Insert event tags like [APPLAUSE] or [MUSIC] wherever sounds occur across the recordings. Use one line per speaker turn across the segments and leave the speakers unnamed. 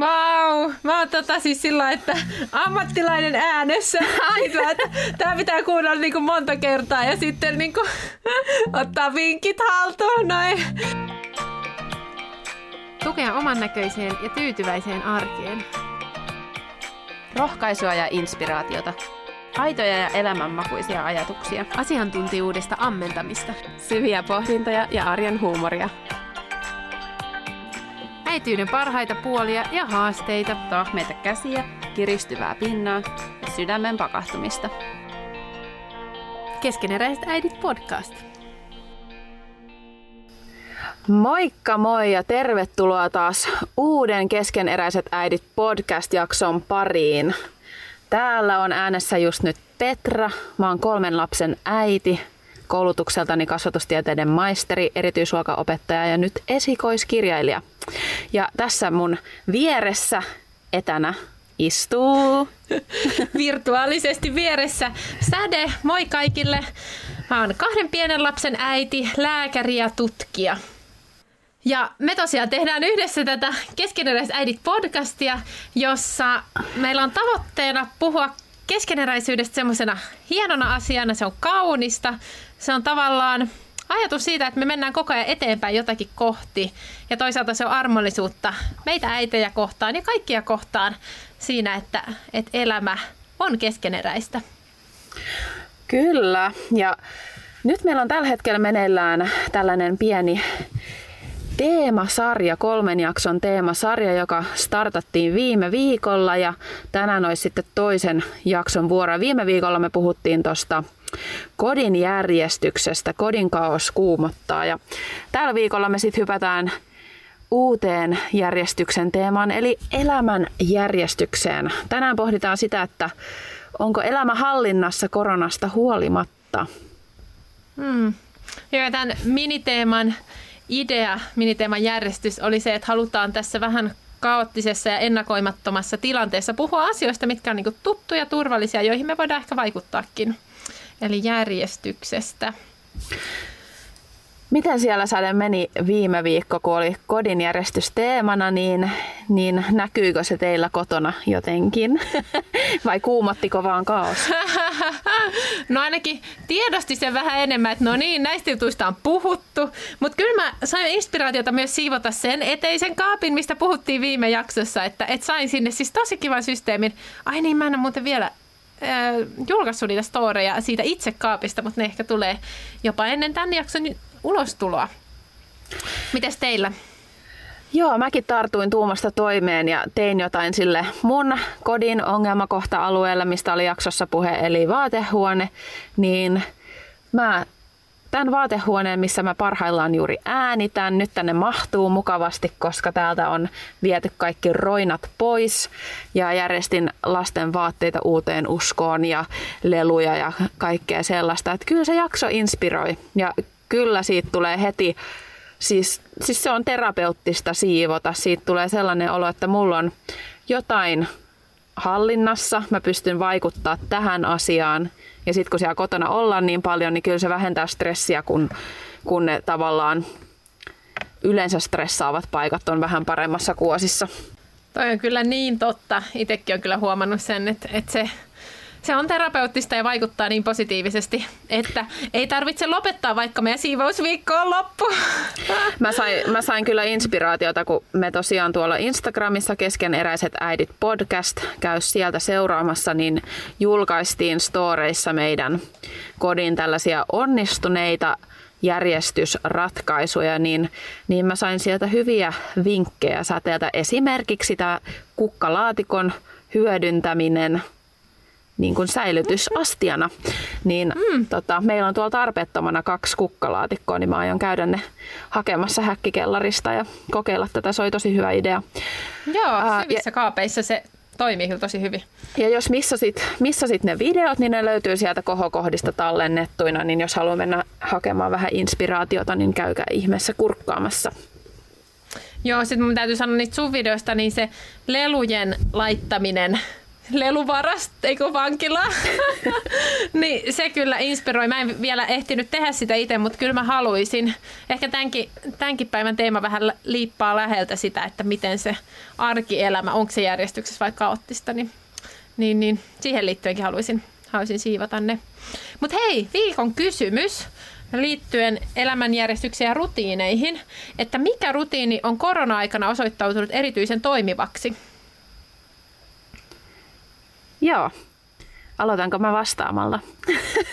Vau! Mä oon tota siis sillä että ammattilainen äänessä. [LAUGHS] Sillä, että tää pitää kuunnella niinku monta kertaa ja sitten niinku [LAUGHS] ottaa vinkit haltuun noin.
Tukea oman näköiseen ja tyytyväiseen arkeen.
Rohkaisua ja inspiraatiota. Aitoja ja elämänmakuisia ajatuksia.
Asiantuntijuudesta ammentamista.
Syviä pohdintoja ja arjen huumoria.
Äityyden parhaita puolia ja haasteita.
Tahmeita käsiä, kiristyvää pinnaa ja sydämen pakahtumista.
Keskeneräiset äidit podcast.
Moikka moi ja tervetuloa taas uuden Keskeneräiset äidit podcast-jakson pariin. Täällä on äänessä just nyt Petra. Mä oon kolmen lapsen äiti, koulutukseltani kasvatustieteiden maisteri, erityisluokaopettaja ja nyt esikoiskirjailija. Ja tässä mun vieressä etänä istuu. [LAUGHS]
Virtuaalisesti vieressä Säde, moi kaikille. Mä oon kahden pienen lapsen äiti, lääkäri ja tutkija. Ja me tosiaan tehdään yhdessä tätä Keskeneräisäidit podcastia, jossa meillä on tavoitteena puhua keskeneräisyydestä semmoisena hienona asiana, se on kaunista, se on tavallaan ajatus siitä, että me mennään koko ajan eteenpäin jotakin kohti ja toisaalta se on armollisuutta meitä äitejä kohtaan ja kaikkia kohtaan siinä, että, että elämä on keskeneräistä.
Kyllä, ja nyt meillä on tällä hetkellä meneillään tällainen pieni teemasarja, kolmen jakson teemasarja, joka startattiin viime viikolla ja tänään olisi sitten toisen jakson vuoro. Viime viikolla me puhuttiin tuosta kodin järjestyksestä, kodin kaos kuumottaa ja tällä viikolla me sitten hypätään uuteen järjestyksen teemaan, eli elämän järjestykseen. Tänään pohditaan sitä, että onko elämä hallinnassa koronasta huolimatta.
Hmm. Joo, tämän miniteeman idea, miniteeman järjestys oli se, että halutaan tässä vähän kaoottisessa ja ennakoimattomassa tilanteessa puhua asioista, mitkä on niin tuttuja, turvallisia, joihin me voidaan ehkä vaikuttaakin. Eli järjestyksestä.
Miten siellä Sade meni viime viikko, kun oli kodin järjestys teemana, niin, niin näkyykö se teillä kotona jotenkin? [LAUGHS] Vai kuumottiko vaan kaos? [LAUGHS]
No ainakin tiedosti sen vähän enemmän, että no niin, näistä jutuista on puhuttu. Mutta kyllä mä sain inspiraatiota myös siivota sen eteisen kaapin, mistä puhuttiin viime jaksossa, että et sain sinne siis tosi kivan systeemin. Ai niin, mä en ole muuten vielä julkaissut niitä storeja siitä itse kaapista, mutta ne ehkä tulee jopa ennen tämän jakson ulostuloa. Mites teillä?
Joo, mäkin tartuin tuumasta toimeen ja tein jotain sille mun kodin ongelmakohta-alueella, mistä oli jaksossa puhe, eli vaatehuone, niin mä tämän vaatehuoneen, missä mä parhaillaan juuri äänitän. Nyt tänne mahtuu mukavasti, koska täältä on viety kaikki roinat pois ja järjestin lasten vaatteita uuteen uskoon ja leluja ja kaikkea sellaista. Että kyllä se jakso inspiroi ja kyllä siitä tulee heti, siis, siis se on terapeuttista siivota. Siitä tulee sellainen olo, että mulla on jotain hallinnassa, mä pystyn vaikuttaa tähän asiaan. Ja sitten kun siellä kotona ollaan niin paljon, niin kyllä se vähentää stressiä, kun, kun ne tavallaan yleensä stressaavat paikat on vähän paremmassa kuosissa.
Toi on kyllä niin totta. Itsekin on kyllä huomannut sen, että, että se se on terapeuttista ja vaikuttaa niin positiivisesti, että ei tarvitse lopettaa, vaikka meidän siivousviikko on loppu.
Mä sain, mä sain kyllä inspiraatiota, kun me tosiaan tuolla Instagramissa keskeneräiset äidit podcast käy sieltä seuraamassa, niin julkaistiin storeissa meidän kodin tällaisia onnistuneita järjestysratkaisuja, niin, niin mä sain sieltä hyviä vinkkejä säteeltä. Esimerkiksi tämä kukkalaatikon hyödyntäminen – niin kuin säilytysastiana. Niin mm. tota, meillä on tuolla tarpeettomana kaksi kukkalaatikkoa, niin mä aion käydä ne hakemassa häkkikellarista ja kokeilla tätä. Se oli tosi hyvä idea.
Joo, uh, syvissä ja, kaapeissa se toimii kyllä tosi hyvin.
Ja jos missasit, missasit ne videot, niin ne löytyy sieltä kohokohdista tallennettuina, niin jos haluaa mennä hakemaan vähän inspiraatiota, niin käykää ihmeessä kurkkaamassa.
Joo, sitten mun täytyy sanoa niistä sun videoista, niin se lelujen laittaminen leluvarasta, eikö vankila. [LAUGHS] niin se kyllä inspiroi. Mä en vielä ehtinyt tehdä sitä itse, mutta kyllä mä haluaisin. Ehkä tämänkin, tämänkin päivän teema vähän liippaa läheltä sitä, että miten se arkielämä, onko se järjestyksessä vai kaoottista, niin, niin, niin siihen liittyenkin haluaisin, haluaisin siivata ne. Mutta hei, viikon kysymys liittyen elämänjärjestykseen ja rutiineihin, että mikä rutiini on korona-aikana osoittautunut erityisen toimivaksi?
Joo. Aloitanko mä vastaamalla?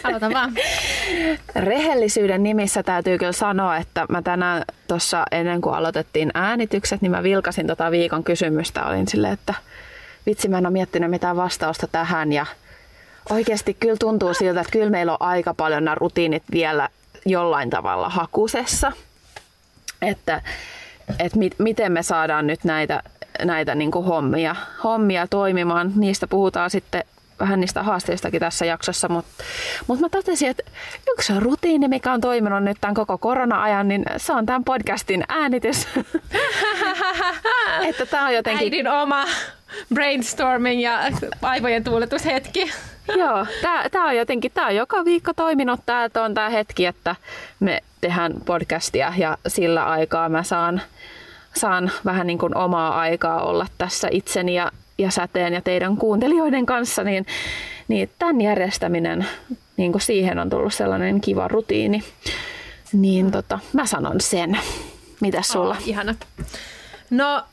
Aloita vaan. [LAUGHS]
Rehellisyyden nimissä täytyy kyllä sanoa, että mä tänään tuossa ennen kuin aloitettiin äänitykset, niin mä vilkasin tota viikon kysymystä. Olin silleen, että vitsi mä en ole miettinyt mitään vastausta tähän ja oikeasti kyllä tuntuu siltä, että kyllä meillä on aika paljon nämä rutiinit vielä jollain tavalla hakusessa. Että, että mit, miten me saadaan nyt näitä, näitä niin kuin hommia, hommia toimimaan. Niistä puhutaan sitten vähän niistä haasteistakin tässä jaksossa, mutta mut mä totesin, että yksi rutiini, mikä on toiminut nyt tämän koko korona-ajan, niin se on tämän podcastin äänitys. [LAUGHS]
että tämä on jotenkin... Äidin oma brainstorming ja aivojen tuuletushetki.
Joo, tämä on jotenkin, tämä on joka viikko toiminut, tämä on tämä hetki, että me tehdään podcastia ja sillä aikaa mä saan, saan vähän niin kuin omaa aikaa olla tässä itseni ja, ja säteen ja teidän kuuntelijoiden kanssa, niin, niin tämän järjestäminen, niin kuin siihen on tullut sellainen kiva rutiini. Niin tota, mä sanon sen. Mitäs sulla?
Oh, ihana. No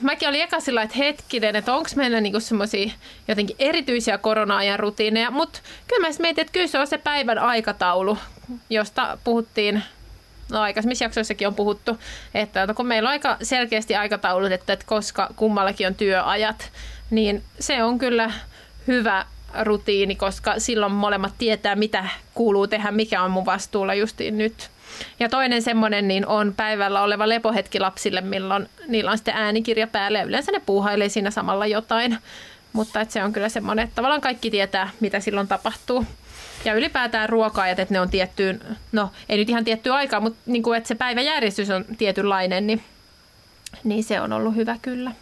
mäkin olin eka sillä että hetkinen, että onko meillä niinku semmoisia jotenkin erityisiä korona-ajan rutiineja, mutta kyllä mä mietin, että kyllä se on se päivän aikataulu, josta puhuttiin no aikaisemmissa jaksoissakin on puhuttu, että kun meillä on aika selkeästi aikataulut, että, että koska kummallakin on työajat, niin se on kyllä hyvä rutiini, koska silloin molemmat tietää, mitä kuuluu tehdä, mikä on mun vastuulla justiin nyt. Ja toinen semmoinen niin on päivällä oleva lepohetki lapsille, milloin niillä on sitten äänikirja päälle ja yleensä ne puuhailee siinä samalla jotain. Mutta se on kyllä semmoinen, että tavallaan kaikki tietää, mitä silloin tapahtuu. Ja ylipäätään ruoka-ajat, että ne on tiettyyn, no ei nyt ihan tiettyä aikaa, mutta niin kuin, että se päiväjärjestys on tietynlainen, niin, niin se on ollut hyvä kyllä.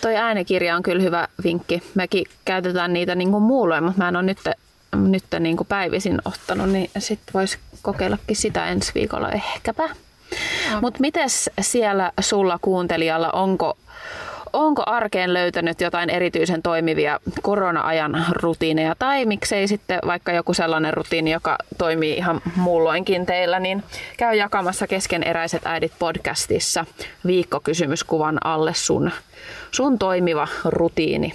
Toi äänikirja on kyllä hyvä vinkki. Mekin käytetään niitä niin kuin muulloin, mutta mä en ole nyt nyt niin kuin päivisin ottanut, niin sitten voisi kokeillakin sitä ensi viikolla ehkäpä. Mutta miten siellä sulla kuuntelijalla, onko, onko arkeen löytänyt jotain erityisen toimivia korona-ajan rutiineja tai miksei sitten vaikka joku sellainen rutiini, joka toimii ihan muulloinkin teillä, niin käy jakamassa keskeneräiset äidit podcastissa viikkokysymyskuvan alle sun, sun toimiva rutiini.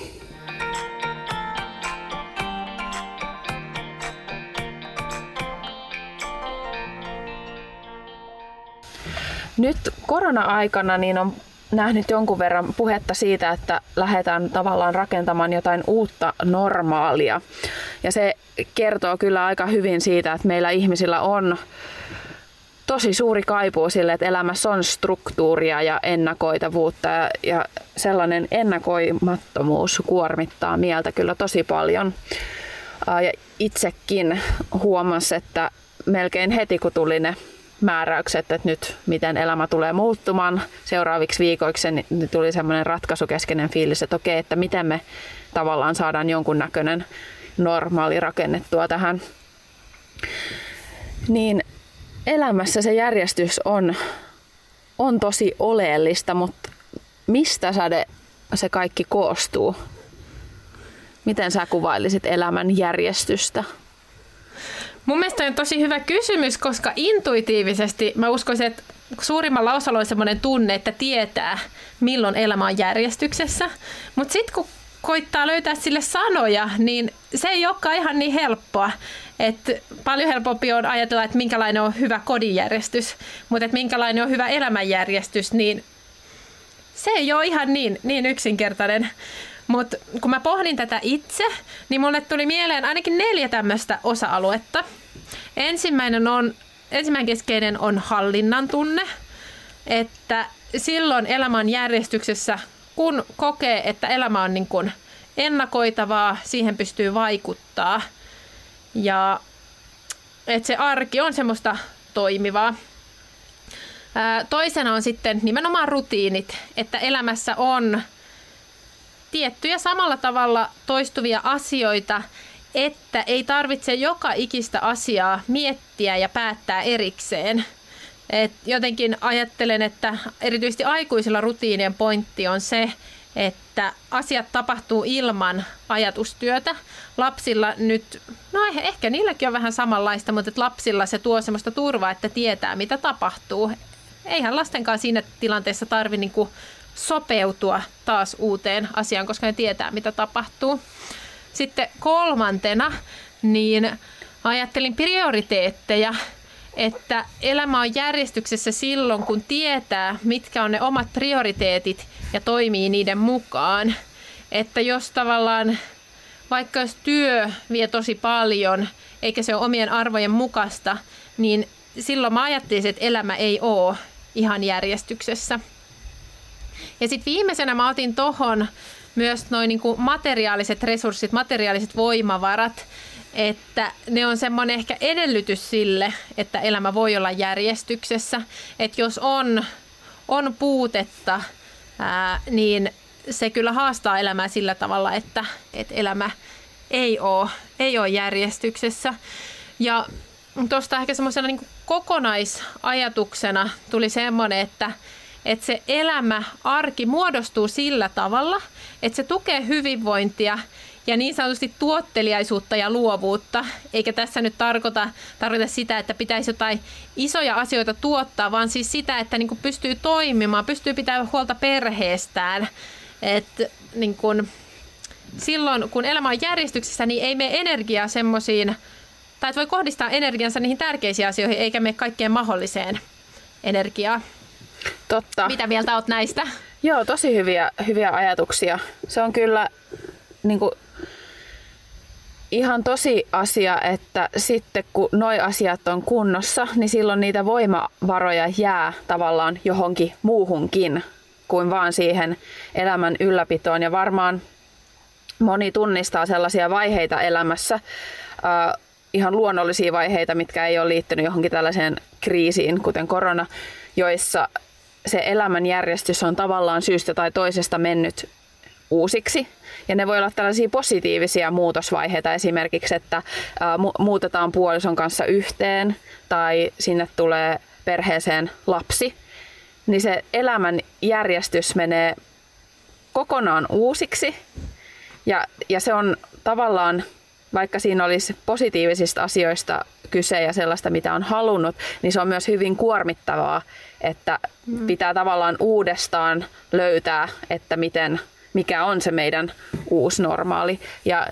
Nyt korona-aikana niin on nähnyt jonkun verran puhetta siitä, että lähdetään tavallaan rakentamaan jotain uutta normaalia. Ja se kertoo kyllä aika hyvin siitä, että meillä ihmisillä on tosi suuri kaipuu sille, että elämässä on struktuuria ja ennakoitavuutta ja, ja sellainen ennakoimattomuus kuormittaa mieltä kyllä tosi paljon. Ja itsekin huomasin, että melkein heti kun tuli ne määräykset, että nyt miten elämä tulee muuttumaan seuraaviksi viikoiksi, niin tuli semmoinen ratkaisukeskeinen fiilis, että okei, että miten me tavallaan saadaan jonkunnäköinen normaali rakennettua tähän. Niin elämässä se järjestys on, on tosi oleellista, mutta mistä sade se kaikki koostuu? Miten sä kuvailisit elämän järjestystä?
Mun mielestä on tosi hyvä kysymys, koska intuitiivisesti mä uskoisin, että suurimmalla osalla on semmoinen tunne, että tietää, milloin elämä on järjestyksessä. Mutta sitten kun koittaa löytää sille sanoja, niin se ei olekaan ihan niin helppoa. Et paljon helpompi on ajatella, että minkälainen on hyvä kodinjärjestys, mutta että minkälainen on hyvä elämänjärjestys, niin se ei ole ihan niin, niin yksinkertainen. Mutta kun mä pohdin tätä itse, niin mulle tuli mieleen ainakin neljä tämmöistä osa-aluetta. Ensimmäinen, on, ensimmäinen keskeinen on hallinnan tunne, että silloin elämän järjestyksessä, kun kokee, että elämä on niin kuin ennakoitavaa, siihen pystyy vaikuttaa ja että se arki on semmoista toimivaa. Toisena on sitten nimenomaan rutiinit, että elämässä on tiettyjä samalla tavalla toistuvia asioita, että ei tarvitse joka ikistä asiaa miettiä ja päättää erikseen. Et jotenkin ajattelen, että erityisesti aikuisilla rutiinien pointti on se, että asiat tapahtuu ilman ajatustyötä. Lapsilla nyt, no ehkä niilläkin on vähän samanlaista, mutta lapsilla se tuo sellaista turvaa, että tietää mitä tapahtuu. Eihän lastenkaan siinä tilanteessa tarvi niinku sopeutua taas uuteen asiaan, koska ne tietää mitä tapahtuu. Sitten kolmantena, niin ajattelin prioriteetteja että elämä on järjestyksessä silloin, kun tietää, mitkä on ne omat prioriteetit ja toimii niiden mukaan. Että jos tavallaan, vaikka jos työ vie tosi paljon, eikä se ole omien arvojen mukaista, niin silloin mä ajattelin, että elämä ei ole ihan järjestyksessä. Ja sitten viimeisenä mä otin tohon myös noin niin materiaaliset resurssit, materiaaliset voimavarat, että ne on semmoinen ehkä edellytys sille, että elämä voi olla järjestyksessä. Että jos on, on puutetta, ää, niin se kyllä haastaa elämää sillä tavalla, että, että elämä ei ole, ei ole järjestyksessä. Ja tuosta ehkä semmoisena niin kokonaisajatuksena tuli semmoinen, että, että se elämä, arki muodostuu sillä tavalla, että se tukee hyvinvointia ja niin sanotusti tuotteliaisuutta ja luovuutta. Eikä tässä nyt tarkoita, tarkoita sitä, että pitäisi jotain isoja asioita tuottaa, vaan siis sitä, että niin pystyy toimimaan, pystyy pitämään huolta perheestään. että niin kuin, silloin, kun elämä on järjestyksessä, niin ei mene energiaa semmoisiin, tai voi kohdistaa energiansa niihin tärkeisiin asioihin, eikä mene kaikkeen mahdolliseen energiaa.
Totta.
Mitä mieltä olet näistä?
Joo, tosi hyviä, hyviä ajatuksia. Se on kyllä niin kuin, ihan tosi asia, että sitten kun noi asiat on kunnossa, niin silloin niitä voimavaroja jää tavallaan johonkin muuhunkin kuin vaan siihen elämän ylläpitoon. Ja varmaan moni tunnistaa sellaisia vaiheita elämässä, äh, ihan luonnollisia vaiheita, mitkä ei ole liittynyt johonkin tällaiseen kriisiin, kuten korona, joissa se elämän järjestys on tavallaan syystä tai toisesta mennyt uusiksi. Ja ne voi olla tällaisia positiivisia muutosvaiheita esimerkiksi, että muutetaan puolison kanssa yhteen tai sinne tulee perheeseen lapsi. Niin se elämän järjestys menee kokonaan uusiksi. Ja, ja se on tavallaan, vaikka siinä olisi positiivisista asioista kyse ja sellaista, mitä on halunnut, niin se on myös hyvin kuormittavaa, että mm. pitää tavallaan uudestaan löytää, että miten mikä on se meidän uusi normaali. Ja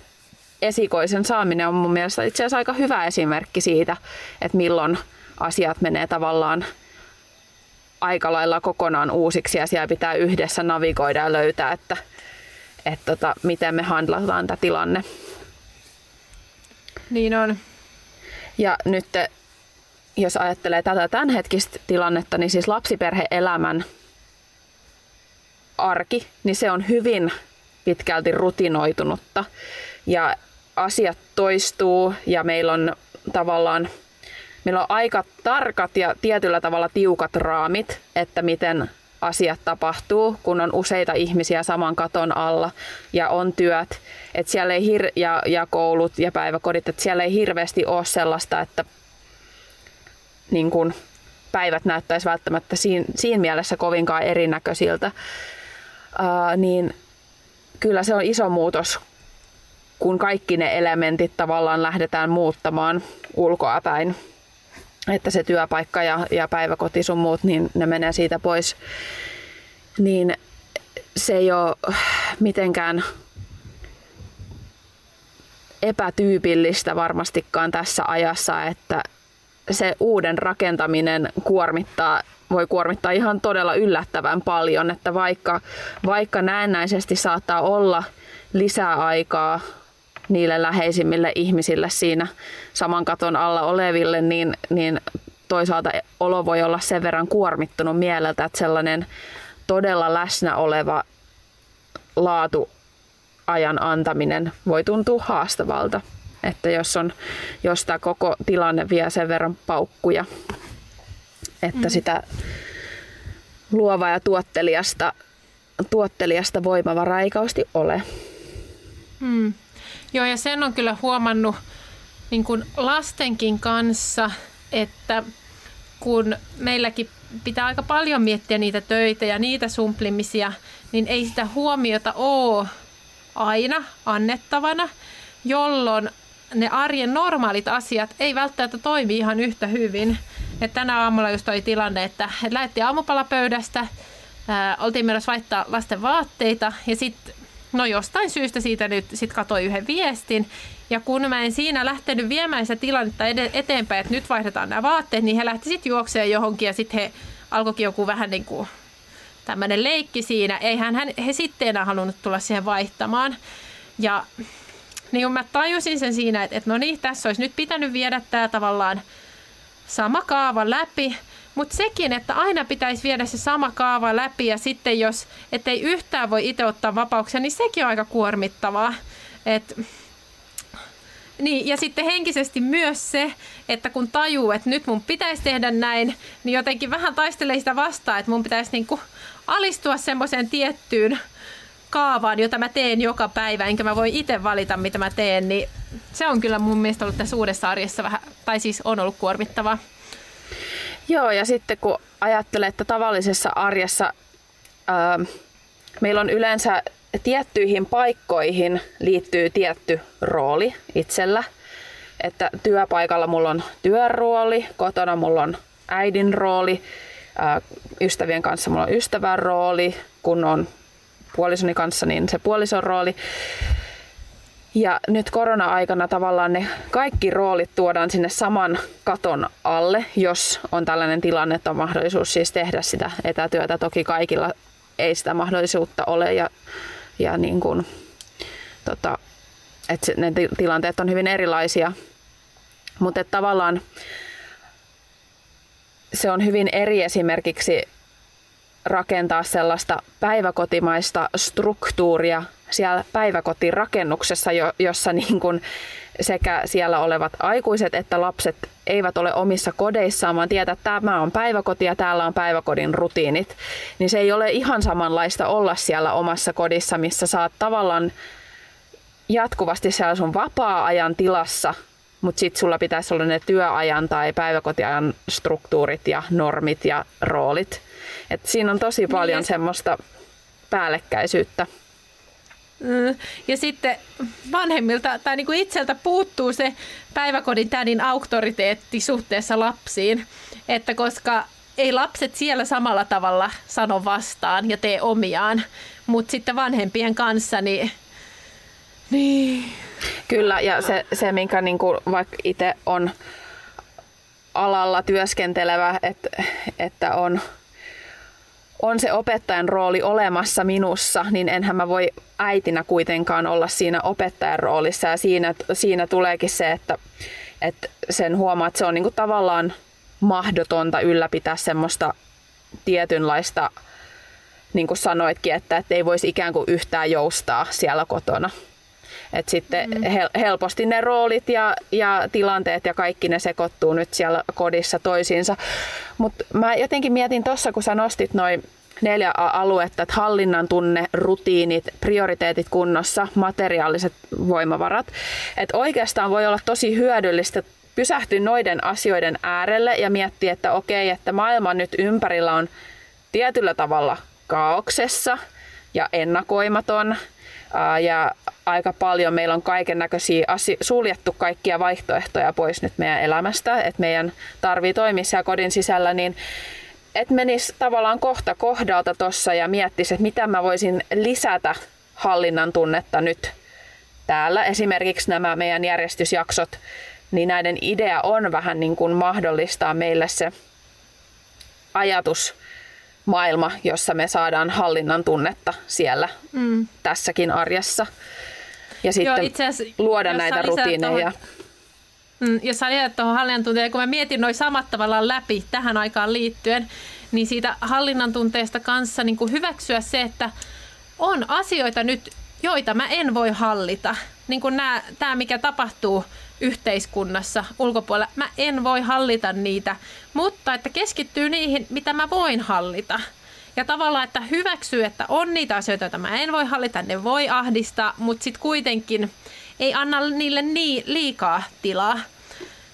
esikoisen saaminen on mun mielestä itse asiassa aika hyvä esimerkki siitä, että milloin asiat menee tavallaan aika lailla kokonaan uusiksi ja siellä pitää yhdessä navigoida ja löytää, että, että tota, miten me handlataan tämä tilanne.
Niin on.
Ja nyt jos ajattelee tätä tämänhetkistä tilannetta, niin siis lapsiperheelämän arki, niin se on hyvin pitkälti rutinoitunutta. Ja asiat toistuu ja meillä on tavallaan meillä on aika tarkat ja tietyllä tavalla tiukat raamit, että miten asiat tapahtuu, kun on useita ihmisiä saman katon alla ja on työt että siellä ei hir- ja, ja koulut ja päiväkodit, että siellä ei hirveästi ole sellaista, että niin kun päivät näyttäisi välttämättä siinä, siinä mielessä kovinkaan erinäköisiltä ää, niin kyllä se on iso muutos, kun kaikki ne elementit tavallaan lähdetään muuttamaan ulkoa päin. Että se työpaikka ja, ja päiväkoti sun muut, niin ne menee siitä pois. Niin se ei ole mitenkään epätyypillistä varmastikaan tässä ajassa, että se uuden rakentaminen kuormittaa voi kuormittaa ihan todella yllättävän paljon, että vaikka, vaikka näennäisesti saattaa olla lisää aikaa niille läheisimmille ihmisille siinä saman katon alla oleville, niin, niin toisaalta olo voi olla sen verran kuormittunut mieleltä, että sellainen todella läsnä oleva laatu ajan antaminen voi tuntua haastavalta. Että jos, on, jos tämä koko tilanne vie sen verran paukkuja, että mm. sitä luovaa ja tuottelijasta tuottelijasta voimavaraa ei kausti ole.
Hmm. Joo, ja sen on kyllä huomannut niin kuin lastenkin kanssa, että kun meilläkin pitää aika paljon miettiä niitä töitä ja niitä sumplimisia, niin ei sitä huomiota ole aina annettavana, jolloin ne arjen normaalit asiat ei välttämättä toimi ihan yhtä hyvin. Et tänä aamulla just oli tilanne, että, lähdettiin aamupalapöydästä, ää, oltiin menossa vaihtaa lasten vaatteita ja sitten no jostain syystä siitä nyt sit katoi yhden viestin. Ja kun mä en siinä lähtenyt viemään sitä tilannetta eteenpäin, että nyt vaihdetaan nämä vaatteet, niin he lähti sitten juokseen johonkin ja sitten he alkoikin joku vähän niin kuin tämmöinen leikki siinä. Eihän hän, he sitten enää halunnut tulla siihen vaihtamaan. Ja niin mä tajusin sen siinä, että, että no niin, tässä olisi nyt pitänyt viedä tämä tavallaan sama kaava läpi, mutta sekin, että aina pitäisi viedä se sama kaava läpi ja sitten jos ettei yhtään voi itse ottaa vapauksia, niin sekin on aika kuormittavaa. Et, niin, ja sitten henkisesti myös se, että kun tajuu, että nyt mun pitäisi tehdä näin, niin jotenkin vähän taistelee sitä vastaan, että mun pitäisi niinku alistua semmoiseen tiettyyn kaavaan, jota mä teen joka päivä, enkä mä voi itse valita, mitä mä teen, niin se on kyllä mun mielestä ollut tässä uudessa arjessa vähän, tai siis on ollut kuormittavaa.
Joo, ja sitten kun ajattelee, että tavallisessa arjessa ää, meillä on yleensä tiettyihin paikkoihin liittyy tietty rooli itsellä. Että työpaikalla mulla on työrooli, kotona mulla on äidin rooli, ää, ystävien kanssa mulla on ystävän rooli, kun on puolisoni kanssa, niin se puolison rooli. Ja nyt korona-aikana tavallaan ne kaikki roolit tuodaan sinne saman katon alle, jos on tällainen tilanne, että on mahdollisuus siis tehdä sitä etätyötä. Toki kaikilla ei sitä mahdollisuutta ole ja, ja niin kuin, tota, että ne tilanteet on hyvin erilaisia. Mutta tavallaan se on hyvin eri esimerkiksi rakentaa sellaista päiväkotimaista struktuuria siellä päiväkotirakennuksessa, jossa niin kuin sekä siellä olevat aikuiset että lapset eivät ole omissa kodeissaan, vaan tietää, että tämä on päiväkoti ja täällä on päiväkodin rutiinit. Niin se ei ole ihan samanlaista olla siellä omassa kodissa, missä saat tavallaan jatkuvasti siellä sun vapaa-ajan tilassa, mutta sitten sulla pitäisi olla ne työajan tai päiväkotiajan struktuurit ja normit ja roolit. Et siinä on tosi paljon niin. semmoista päällekkäisyyttä.
Mm. Ja sitten vanhemmilta tai niin kuin itseltä puuttuu se päiväkodin tädin auktoriteetti suhteessa lapsiin. Että koska ei lapset siellä samalla tavalla sano vastaan ja tee omiaan, mutta sitten vanhempien kanssa niin... niin.
Kyllä, ja se, se minkä niin kuin vaikka itse on alalla työskentelevä, että, että on on se opettajan rooli olemassa minussa, niin enhän mä voi äitinä kuitenkaan olla siinä opettajan roolissa. Ja siinä, siinä tuleekin se, että, että sen huomaa, että se on niinku tavallaan mahdotonta ylläpitää semmoista tietynlaista, niin kuin sanoitkin, että, että ei voisi ikään kuin yhtään joustaa siellä kotona. Et sitten mm. helposti ne roolit ja, ja tilanteet ja kaikki ne sekoittuu nyt siellä kodissa toisiinsa. Mutta mä jotenkin mietin tuossa, kun sä nostit noin neljä aluetta, että hallinnan tunne, rutiinit, prioriteetit kunnossa, materiaaliset voimavarat. Että oikeastaan voi olla tosi hyödyllistä pysähtyä noiden asioiden äärelle ja miettiä, että okei, että maailma nyt ympärillä on tietyllä tavalla kaauksessa ja ennakoimaton ja aika paljon meillä on kaiken näköisiä asio- suljettu kaikkia vaihtoehtoja pois nyt meidän elämästä, että meidän tarvii toimia siellä kodin sisällä, niin että menisi tavallaan kohta kohdalta tuossa ja miettisi, että mitä mä voisin lisätä hallinnan tunnetta nyt täällä. Esimerkiksi nämä meidän järjestysjaksot, niin näiden idea on vähän niin kuin mahdollistaa meille se ajatus, maailma, jossa me saadaan hallinnan tunnetta siellä mm. tässäkin arjessa. Ja sitten Joo, luoda näitä rutiineja. Tohon,
mm, jos sä liität tuohon hallinnan tunteen, kun mä mietin noin samat tavallaan läpi tähän aikaan liittyen, niin siitä hallinnan tunteesta kanssa niin kuin hyväksyä se, että on asioita nyt, joita mä en voi hallita. Niin kuin nämä, tämä, mikä tapahtuu yhteiskunnassa ulkopuolella. Mä en voi hallita niitä, mutta että keskittyy niihin, mitä mä voin hallita. Ja tavallaan, että hyväksyy, että on niitä asioita, joita mä en voi hallita, ne voi ahdistaa, mutta sitten kuitenkin ei anna niille niin liikaa tilaa.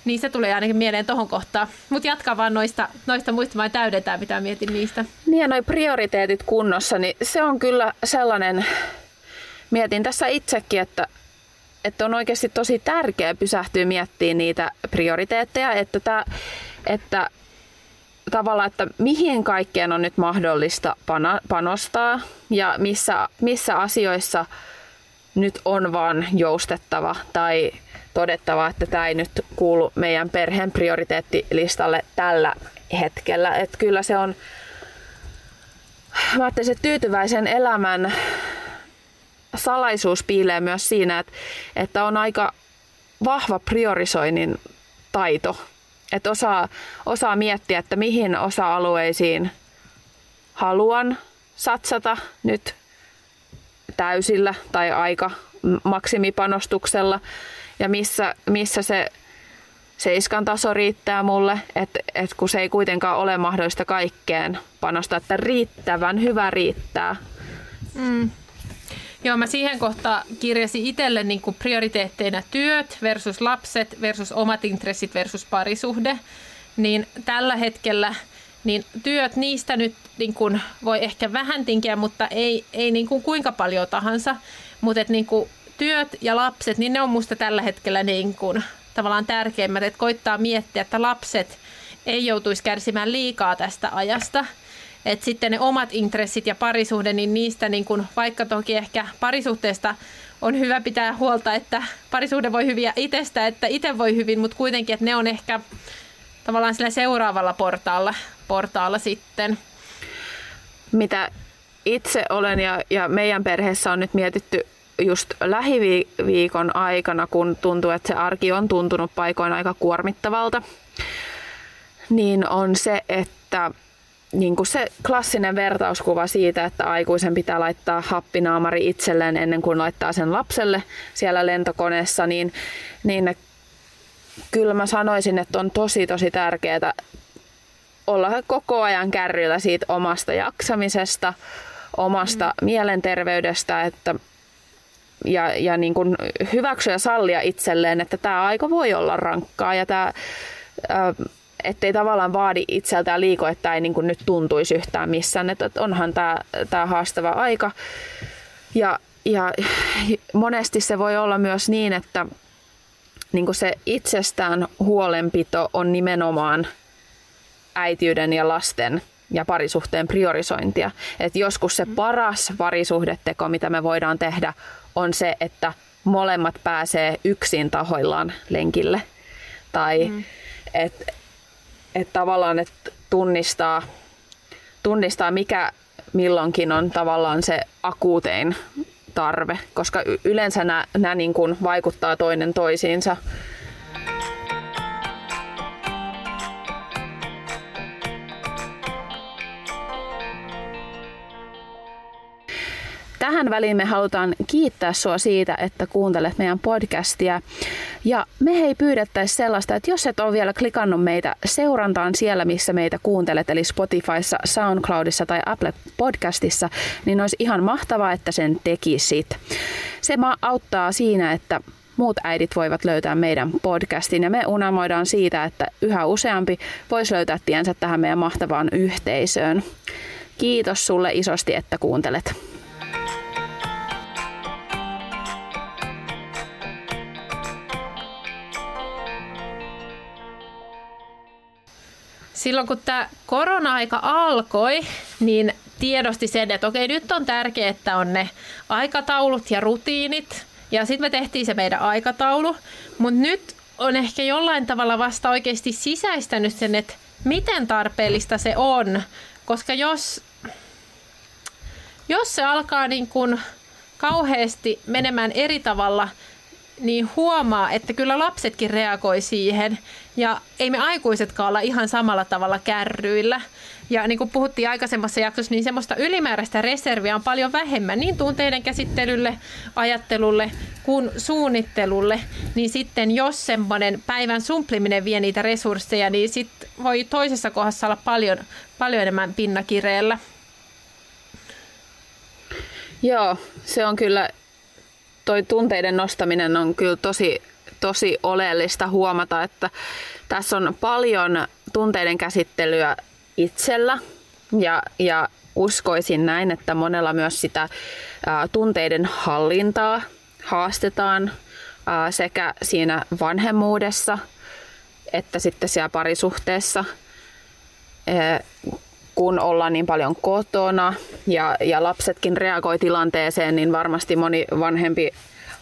Niin se tulee ainakin mieleen tuohon kohtaan. Mutta jatka vaan noista, noista muista, vaan täydentää, mitä mietin niistä.
Niin ja noi prioriteetit kunnossa, niin se on kyllä sellainen, mietin tässä itsekin, että, että on oikeasti tosi tärkeää pysähtyä miettimään niitä prioriteetteja, että, tää, että tavallaan, että mihin kaikkeen on nyt mahdollista panostaa ja missä, missä asioissa nyt on vaan joustettava tai todettava, että tämä ei nyt kuulu meidän perheen prioriteettilistalle tällä hetkellä. Että kyllä se on, mä että tyytyväisen elämän salaisuus piilee myös siinä, että, että on aika vahva priorisoinnin taito. Että osaa, osaa miettiä, että mihin osa-alueisiin haluan satsata nyt täysillä tai aika maksimipanostuksella ja missä, missä se seiskan taso riittää mulle, että et kun se ei kuitenkaan ole mahdollista kaikkeen panostaa, että riittävän hyvä riittää.
Mm. Joo, mä siihen kohtaan kirjasin itselle niin kuin prioriteetteina työt versus lapset versus omat intressit versus parisuhde. Niin tällä hetkellä niin työt niistä nyt niin kuin voi ehkä vähän tinkiä, mutta ei, ei niin kuin kuinka paljon tahansa. Mutta niin kuin työt ja lapset, niin ne on musta tällä hetkellä niin kuin, tavallaan tärkeimmät, että koittaa miettiä, että lapset ei joutuisi kärsimään liikaa tästä ajasta. Et sitten ne omat intressit ja parisuhde, niin niistä niin kun, vaikka toki ehkä parisuhteesta on hyvä pitää huolta, että parisuhde voi hyviä itsestä, että itse voi hyvin, mutta kuitenkin, että ne on ehkä tavallaan sillä seuraavalla portaalla, portaalla sitten.
Mitä itse olen ja, ja meidän perheessä on nyt mietitty just lähiviikon aikana, kun tuntuu, että se arki on tuntunut paikoin aika kuormittavalta, niin on se, että niin kuin se klassinen vertauskuva siitä, että aikuisen pitää laittaa happinaamari itselleen ennen kuin laittaa sen lapselle siellä lentokoneessa, niin, niin kyllä mä sanoisin, että on tosi tosi tärkeää olla koko ajan kärryllä siitä omasta jaksamisesta, omasta mm. mielenterveydestä, että ja, ja niin kuin hyväksyä ja sallia itselleen, että tämä aika voi olla rankkaa ja tämä, ettei tavallaan vaadi itseltään liiko, että ei niin kuin nyt tuntuisi yhtään missään. Että onhan tämä, tämä haastava aika. Ja, ja monesti se voi olla myös niin, että niin kuin se itsestään huolenpito on nimenomaan äitiyden ja lasten ja parisuhteen priorisointia. Et joskus se paras parisuhdeteko, mitä me voidaan tehdä, on se, että molemmat pääsee yksin tahoillaan lenkille. Tai mm. että et tavallaan et tunnistaa, tunnistaa, mikä milloinkin on tavallaan se akuutein tarve, koska yleensä nämä niin vaikuttaa toinen toisiinsa. Tähän väliin me halutaan kiittää sua siitä, että kuuntelet meidän podcastia. Ja me ei pyydettäisi sellaista, että jos et ole vielä klikannut meitä seurantaan siellä, missä meitä kuuntelet, eli Spotifyssa, SoundCloudissa tai Apple Podcastissa, niin olisi ihan mahtavaa, että sen tekisit. Se auttaa siinä, että muut äidit voivat löytää meidän podcastin ja me unamoidaan siitä, että yhä useampi voisi löytää tiensä tähän meidän mahtavaan yhteisöön. Kiitos sulle isosti, että kuuntelet.
Silloin kun tämä korona-aika alkoi, niin tiedosti sen, että okei, nyt on tärkeää, että on ne aikataulut ja rutiinit. Ja sitten me tehtiin se meidän aikataulu. Mutta nyt on ehkä jollain tavalla vasta oikeasti sisäistänyt sen, että miten tarpeellista se on. Koska jos, jos se alkaa niin kuin kauheasti menemään eri tavalla – niin huomaa, että kyllä lapsetkin reagoi siihen ja ei me aikuisetkaan olla ihan samalla tavalla kärryillä. Ja niin kuin puhuttiin aikaisemmassa jaksossa, niin semmoista ylimääräistä reserviä on paljon vähemmän niin tunteiden käsittelylle, ajattelulle kuin suunnittelulle. Niin sitten jos semmoinen päivän sumpliminen vie niitä resursseja, niin sitten voi toisessa kohdassa olla paljon, paljon enemmän pinnakireellä.
Joo, se on kyllä, toi tunteiden nostaminen on kyllä tosi, tosi oleellista huomata, että tässä on paljon tunteiden käsittelyä itsellä. Ja, ja uskoisin näin, että monella myös sitä ää, tunteiden hallintaa haastetaan ää, sekä siinä vanhemmuudessa että sitten siellä parisuhteessa, ää, kun ollaan niin paljon kotona ja, ja lapsetkin reagoi tilanteeseen, niin varmasti moni vanhempi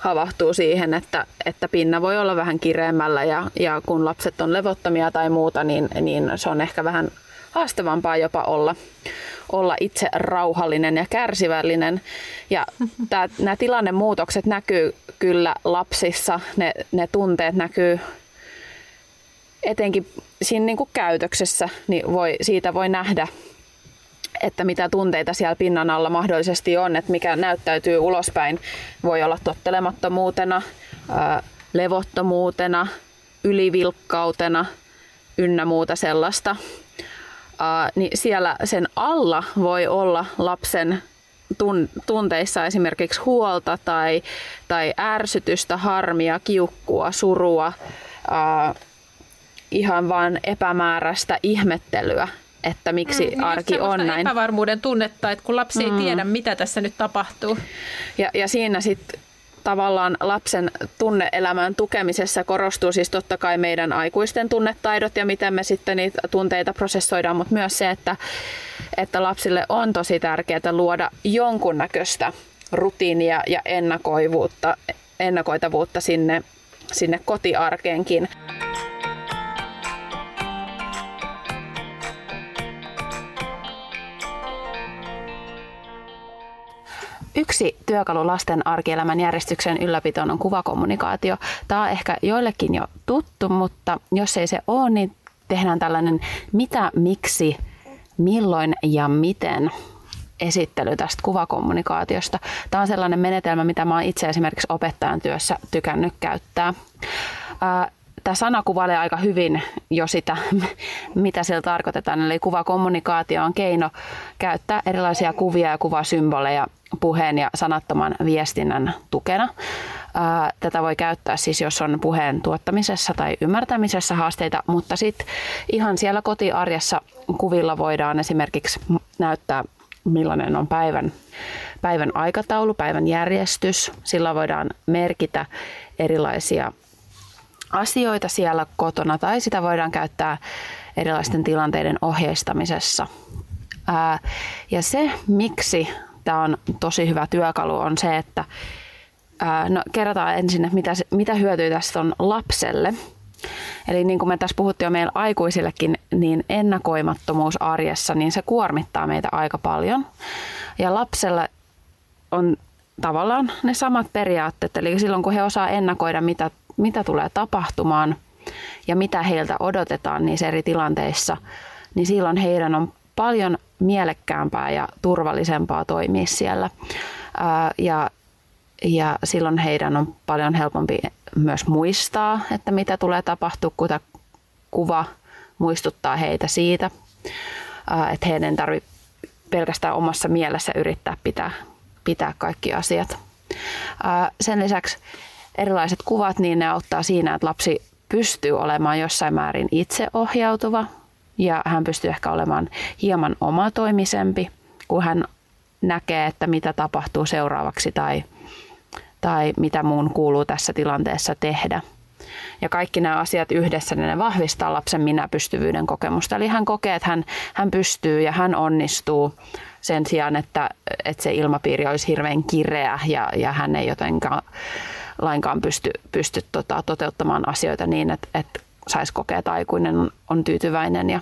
havahtuu siihen, että, että pinna voi olla vähän kireemmällä ja, ja kun lapset on levottomia tai muuta, niin, niin se on ehkä vähän haastavampaa jopa olla, olla itse rauhallinen ja kärsivällinen. Ja [LAUGHS] nämä tilannemuutokset näkyy kyllä lapsissa, ne, ne tunteet näkyy etenkin siinä niin kuin käytöksessä, niin voi, siitä voi nähdä, että mitä tunteita siellä pinnan alla mahdollisesti on, että mikä näyttäytyy ulospäin. Voi olla tottelemattomuutena, levottomuutena, ylivilkkautena ynnä muuta sellaista niin siellä sen alla voi olla lapsen tunteissa esimerkiksi huolta tai, tai ärsytystä, harmia, kiukkua, surua, ihan vaan epämääräistä ihmettelyä, että miksi mm, arki on näin.
epävarmuuden tunnetta, että kun lapsi mm. ei tiedä, mitä tässä nyt tapahtuu.
Ja, ja siinä sitten tavallaan lapsen tunneelämän tukemisessa korostuu siis totta kai meidän aikuisten tunnetaidot ja miten me sitten niitä tunteita prosessoidaan, mutta myös se, että, että lapsille on tosi tärkeää luoda jonkunnäköistä rutiinia ja ennakoivuutta, ennakoitavuutta sinne, sinne kotiarkeenkin.
Yksi työkalu lasten arkielämän järjestyksen ylläpitoon on kuvakommunikaatio. Tämä on ehkä joillekin jo tuttu, mutta jos ei se ole, niin tehdään tällainen mitä, miksi, milloin ja miten esittely tästä kuvakommunikaatiosta. Tämä on sellainen menetelmä, mitä mä oon itse esimerkiksi opettajan työssä tykännyt käyttää tämä sana kuvailee aika hyvin jo sitä, [LAUGHS] mitä sillä tarkoitetaan. Eli kuvakommunikaatio on keino käyttää erilaisia kuvia ja kuvasymboleja puheen ja sanattoman viestinnän tukena. Tätä voi käyttää siis, jos on puheen tuottamisessa tai ymmärtämisessä haasteita, mutta sitten ihan siellä kotiarjessa kuvilla voidaan esimerkiksi näyttää, millainen on päivän, päivän aikataulu, päivän järjestys. Sillä voidaan merkitä erilaisia asioita siellä kotona tai sitä voidaan käyttää erilaisten tilanteiden ohjeistamisessa. Ää, ja se, miksi tämä on tosi hyvä työkalu, on se, että ää, no, kerrotaan ensin, että mitä, mitä hyötyä tästä on lapselle. Eli niin kuin me tässä puhuttiin jo meillä aikuisillekin, niin ennakoimattomuus arjessa, niin se kuormittaa meitä aika paljon. Ja lapselle on tavallaan ne samat periaatteet, eli silloin kun he osaa ennakoida, mitä mitä tulee tapahtumaan ja mitä heiltä odotetaan niissä eri tilanteissa, niin silloin heidän on paljon mielekkäämpää ja turvallisempaa toimia siellä. Ja, ja silloin heidän on paljon helpompi myös muistaa, että mitä tulee tapahtua, kun kuva muistuttaa heitä siitä, että heidän ei tarvitse pelkästään omassa mielessä yrittää pitää, pitää kaikki asiat. Sen lisäksi erilaiset kuvat, niin ne auttaa siinä, että lapsi pystyy olemaan jossain määrin itseohjautuva ja hän pystyy ehkä olemaan hieman omatoimisempi, kun hän näkee, että mitä tapahtuu seuraavaksi tai, tai mitä muun kuuluu tässä tilanteessa tehdä. Ja kaikki nämä asiat yhdessä, niin ne vahvistaa lapsen minäpystyvyyden kokemusta. Eli hän kokee, että hän, hän pystyy ja hän onnistuu sen sijaan, että, että se ilmapiiri olisi hirveän kireä ja, ja hän ei jotenkaan lainkaan pysty, pysty tota, toteuttamaan asioita niin, että, että saisi kokea, että aikuinen on, on tyytyväinen ja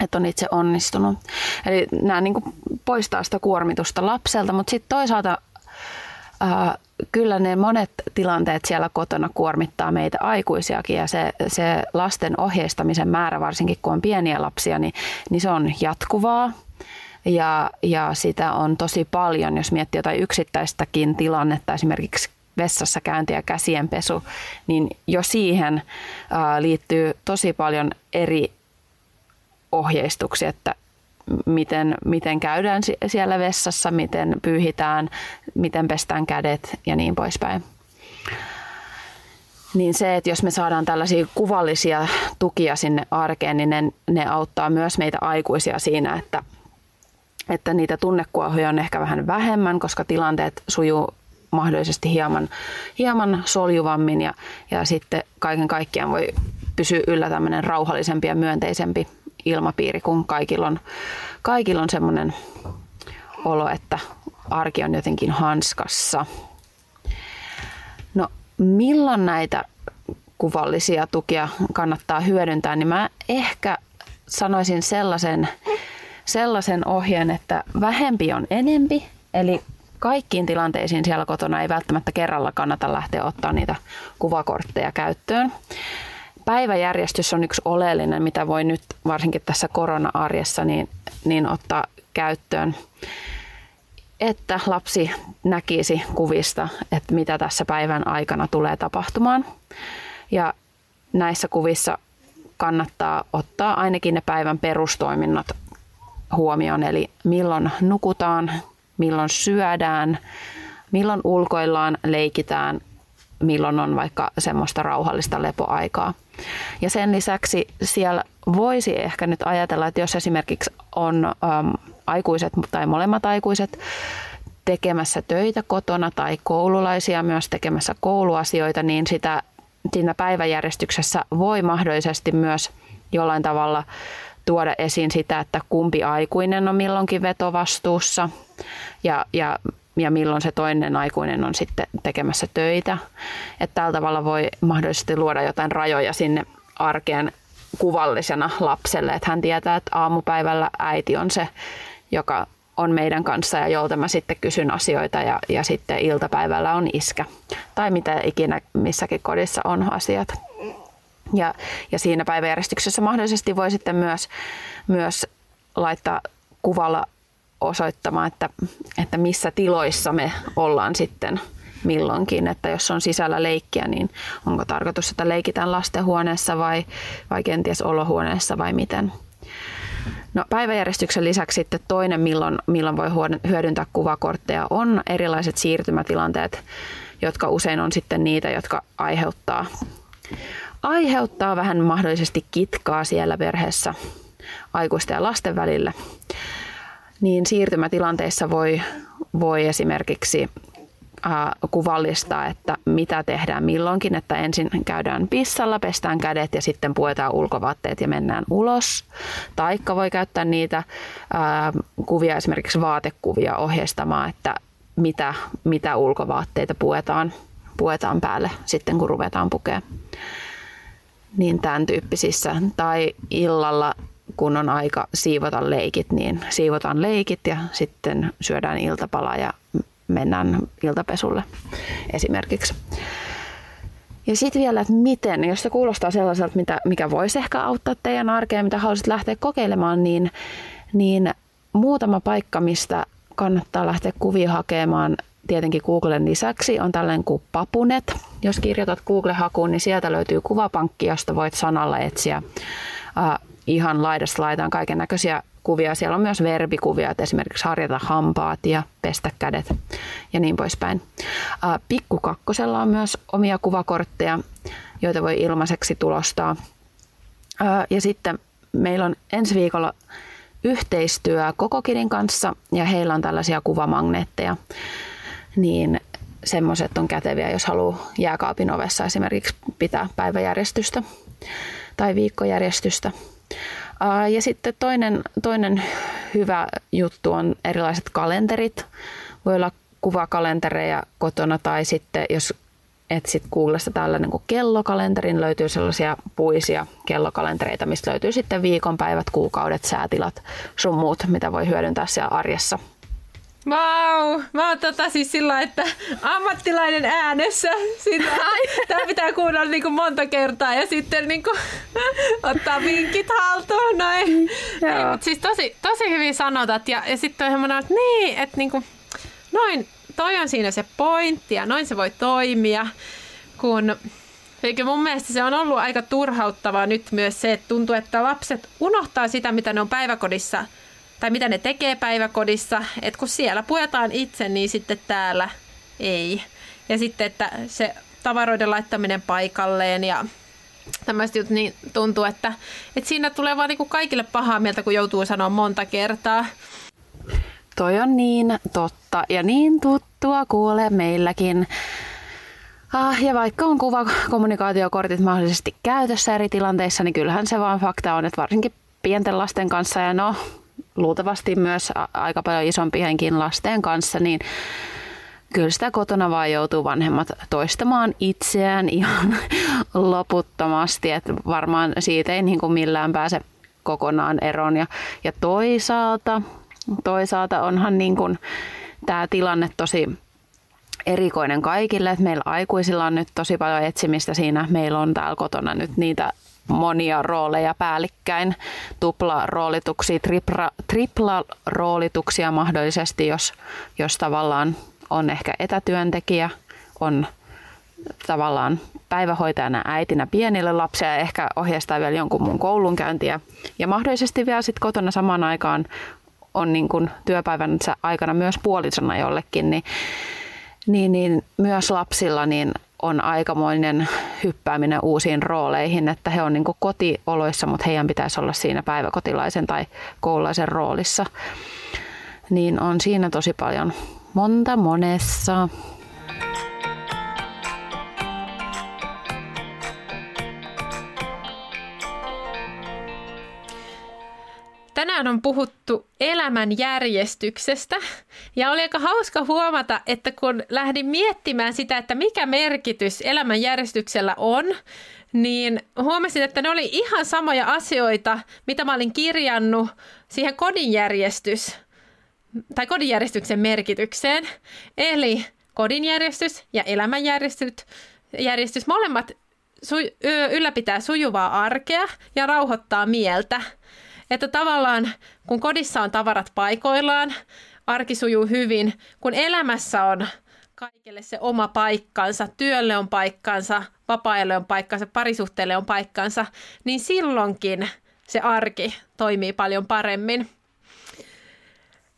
että on itse onnistunut. Eli nämä niin kuin poistaa sitä kuormitusta lapselta, mutta sitten toisaalta ää, kyllä ne monet tilanteet siellä kotona kuormittaa meitä aikuisiakin ja se, se lasten ohjeistamisen määrä, varsinkin kun on pieniä lapsia, niin, niin se on jatkuvaa. Ja, ja sitä on tosi paljon, jos miettii jotain yksittäistäkin tilannetta, esimerkiksi vessassa käynti ja käsien pesu, niin jo siihen liittyy tosi paljon eri ohjeistuksia, että miten, miten käydään siellä vessassa, miten pyyhitään, miten pestään kädet ja niin poispäin. Niin se, että jos me saadaan tällaisia kuvallisia tukia sinne arkeen, niin ne, ne auttaa myös meitä aikuisia siinä, että, että niitä tunnekuohuja on ehkä vähän vähemmän, koska tilanteet sujuu mahdollisesti hieman, hieman soljuvammin ja, ja sitten kaiken kaikkiaan voi pysyä yllä tämmöinen rauhallisempi ja myönteisempi ilmapiiri, kun kaikilla on, kaikilla on semmoinen olo, että arki on jotenkin hanskassa. No milloin näitä kuvallisia tukia kannattaa hyödyntää, niin mä ehkä sanoisin sellaisen, sellaisen ohjeen, että vähempi on enempi, eli kaikkiin tilanteisiin siellä kotona ei välttämättä kerralla kannata lähteä ottaa niitä kuvakortteja käyttöön. Päiväjärjestys on yksi oleellinen, mitä voi nyt varsinkin tässä korona-arjessa niin, niin ottaa käyttöön että lapsi näkisi kuvista, että mitä tässä päivän aikana tulee tapahtumaan. Ja näissä kuvissa kannattaa ottaa ainakin ne päivän perustoiminnot huomioon, eli milloin nukutaan, milloin syödään, milloin ulkoillaan, leikitään, milloin on vaikka semmoista rauhallista lepoaikaa. Ja sen lisäksi siellä voisi ehkä nyt ajatella, että jos esimerkiksi on äm, aikuiset tai molemmat aikuiset tekemässä töitä kotona tai koululaisia myös tekemässä kouluasioita, niin sitä siinä päiväjärjestyksessä voi mahdollisesti myös jollain tavalla tuoda esiin sitä, että kumpi aikuinen on milloinkin vetovastuussa ja, ja, ja milloin se toinen aikuinen on sitten tekemässä töitä. Että tällä tavalla voi mahdollisesti luoda jotain rajoja sinne arkeen kuvallisena lapselle, että hän tietää, että aamupäivällä äiti on se, joka on meidän kanssa ja jolta mä sitten kysyn asioita ja, ja sitten iltapäivällä on iskä. Tai mitä ikinä missäkin kodissa on asiat. Ja, ja siinä päiväjärjestyksessä mahdollisesti voi sitten myös, myös laittaa kuvalla osoittamaan, että, että missä tiloissa me ollaan sitten milloinkin. Että jos on sisällä leikkiä, niin onko tarkoitus, että leikitään lastenhuoneessa vai, vai kenties olohuoneessa vai miten. No, päiväjärjestyksen lisäksi sitten toinen, milloin, milloin voi hyödyntää kuvakortteja, on erilaiset siirtymätilanteet, jotka usein on sitten niitä, jotka aiheuttaa, aiheuttaa vähän mahdollisesti kitkaa siellä perheessä aikuisten ja lasten välillä. Niin siirtymätilanteissa voi, voi esimerkiksi kuvallista, että mitä tehdään milloinkin, että ensin käydään pissalla, pestään kädet ja sitten puetaan ulkovaatteet ja mennään ulos. Taikka voi käyttää niitä kuvia, esimerkiksi vaatekuvia ohjeistamaan, että mitä, mitä ulkovaatteita puetaan, puetaan päälle sitten kun ruvetaan pukea. Niin tämän tyyppisissä. Tai illalla kun on aika siivota leikit, niin siivotaan leikit ja sitten syödään iltapala ja mennään iltapesulle esimerkiksi. Ja sitten vielä, että miten, jos se kuulostaa sellaiselta, mitä, mikä voisi ehkä auttaa teidän arkeen, mitä haluaisit lähteä kokeilemaan, niin, niin muutama paikka, mistä kannattaa lähteä kuvia hakemaan tietenkin Googlen lisäksi on tällainen kuin Papunet. Jos kirjoitat Google-hakuun, niin sieltä löytyy kuvapankki, josta voit sanalla etsiä ihan laidasta laitaan kaiken näköisiä kuvia. Siellä on myös verbikuvia, että esimerkiksi harjata hampaat ja pestä kädet ja niin poispäin. Pikku kakkosella on myös omia kuvakortteja, joita voi ilmaiseksi tulostaa. Ja sitten meillä on ensi viikolla yhteistyö Kokokidin kanssa ja heillä on tällaisia kuvamagneetteja. Niin semmoiset on käteviä, jos haluaa jääkaapin ovessa esimerkiksi pitää päiväjärjestystä tai viikkojärjestystä. Ja sitten toinen, toinen hyvä juttu on erilaiset kalenterit. Voi olla kuvakalentereja kotona tai sitten jos etsit Googlesta tällainen kuin kellokalenteri, niin löytyy sellaisia puisia kellokalentereita, mistä löytyy sitten viikonpäivät, kuukaudet, säätilat, sun muut, mitä voi hyödyntää siellä arjessa.
Vau! Mä oon tota siis sillä, että ammattilainen äänessä. [LAUGHS] Tää pitää kuunnella niinku monta kertaa ja sitten niinku [LAUGHS] ottaa vinkit haltuun. Noin. Ei, mutta siis tosi, tosi hyvin sanotat. Ja, ja sitten on semmoinen, että niin, että niinku, noin, toi on siinä se pointti ja noin se voi toimia. Kun Eikö mun mielestä se on ollut aika turhauttavaa nyt myös se, että tuntuu, että lapset unohtaa sitä, mitä ne on päiväkodissa – tai mitä ne tekee päiväkodissa, että kun siellä puetaan itse, niin sitten täällä ei. Ja sitten, että se tavaroiden laittaminen paikalleen ja tämmöistä jutut, niin tuntuu, että, että siinä tulee vaan niin kaikille pahaa mieltä, kun joutuu sanoa monta kertaa.
Toi on niin totta ja niin tuttua kuule meilläkin. Ah, ja vaikka on kuvakommunikaatiokortit mahdollisesti käytössä eri tilanteissa, niin kyllähän se vaan fakta on, että varsinkin pienten lasten kanssa ja no luultavasti myös aika paljon isompienkin lasten kanssa, niin kyllä sitä kotona vaan joutuu vanhemmat toistamaan itseään ihan [LAUGHS] loputtomasti, että varmaan siitä ei niin kuin millään pääse kokonaan eroon. Ja, ja toisaalta, toisaalta onhan niin kuin tämä tilanne tosi erikoinen kaikille, että meillä aikuisilla on nyt tosi paljon etsimistä siinä. Meillä on täällä kotona nyt niitä monia rooleja päällekkäin, tupla-roolituksia, tripla, tripla-roolituksia mahdollisesti, jos, jos tavallaan on ehkä etätyöntekijä, on tavallaan päivähoitajana äitinä pienille lapsille ja ehkä ohjeistaa vielä jonkun muun koulunkäyntiä. Ja mahdollisesti vielä sitten kotona samaan aikaan on niin kuin työpäivänsä aikana myös puolisona jollekin, niin, niin, niin myös lapsilla niin on aikamoinen hyppääminen uusiin rooleihin, että he on niin kotioloissa, mutta heidän pitäisi olla siinä päiväkotilaisen tai koululaisen roolissa. Niin on siinä tosi paljon monta monessa.
Tänään on puhuttu elämän järjestyksestä ja oli aika hauska huomata, että kun lähdin miettimään sitä, että mikä merkitys elämän järjestyksellä on, niin huomasin, että ne oli ihan samoja asioita, mitä mä olin kirjannut siihen kodinjärjestys tai kodinjärjestyksen merkitykseen. Eli kodinjärjestys ja elämänjärjestys, molemmat su- ylläpitää sujuvaa arkea ja rauhoittaa mieltä. Että tavallaan kun kodissa on tavarat paikoillaan, arki sujuu hyvin, kun elämässä on kaikille se oma paikkansa, työlle on paikkansa, vapaa-ajalle on paikkansa, parisuhteelle on paikkansa, niin silloinkin se arki toimii paljon paremmin.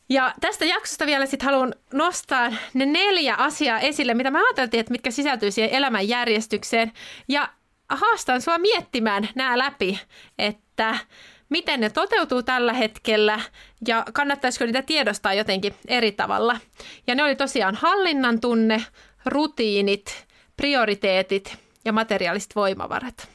Ja tästä jaksosta vielä sitten haluan nostaa ne neljä asiaa esille, mitä mä ajateltiin, että mitkä sisältyy siihen elämän järjestykseen. Ja haastan sua miettimään nämä läpi, että miten ne toteutuu tällä hetkellä ja kannattaisiko niitä tiedostaa jotenkin eri tavalla. Ja ne oli tosiaan hallinnan tunne, rutiinit, prioriteetit ja materiaaliset voimavarat.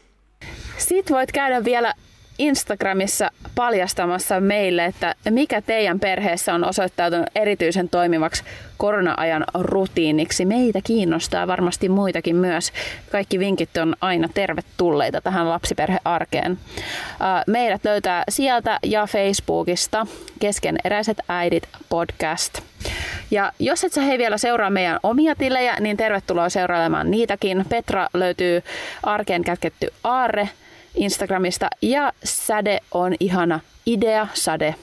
Sitten voit käydä vielä Instagramissa paljastamassa meille, että mikä teidän perheessä on osoittautunut erityisen toimivaksi korona-ajan rutiiniksi. Meitä kiinnostaa varmasti muitakin myös. Kaikki vinkit on aina tervetulleita tähän lapsiperhearkeen. Meidät löytää sieltä ja Facebookista Keskeneräiset äidit podcast. Ja jos et sä hei vielä seuraa meidän omia tilejä, niin tervetuloa seuraamaan niitäkin. Petra löytyy Arkeen kätketty aarre Instagramista ja Säde on ihana idea, Sade.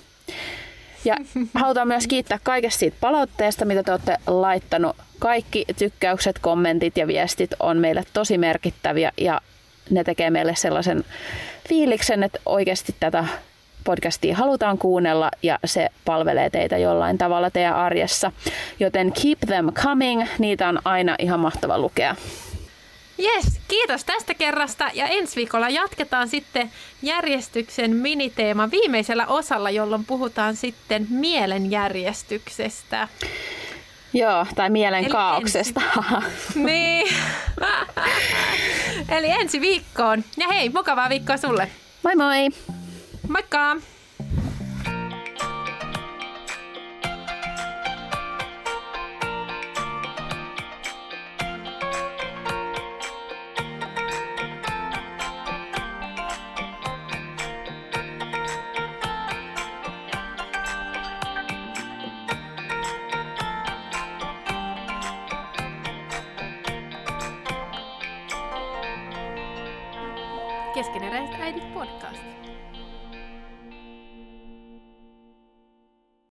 Ja [LAUGHS] halutaan myös kiittää kaikesta siitä palautteesta, mitä te olette laittanut. Kaikki tykkäykset, kommentit ja viestit on meille tosi merkittäviä ja ne tekee meille sellaisen fiiliksen, että oikeasti tätä podcastia halutaan kuunnella ja se palvelee teitä jollain tavalla teidän arjessa. Joten keep them coming, niitä on aina ihan mahtava lukea.
Yes, kiitos tästä kerrasta ja ensi viikolla jatketaan sitten järjestyksen miniteema viimeisellä osalla, jolloin puhutaan sitten mielenjärjestyksestä.
Joo, tai mielen Eli kaauksesta.
Ensi... niin. [LAUGHS] Eli ensi viikkoon. Ja hei, mukavaa viikkoa sulle.
Moi moi.
Moikka.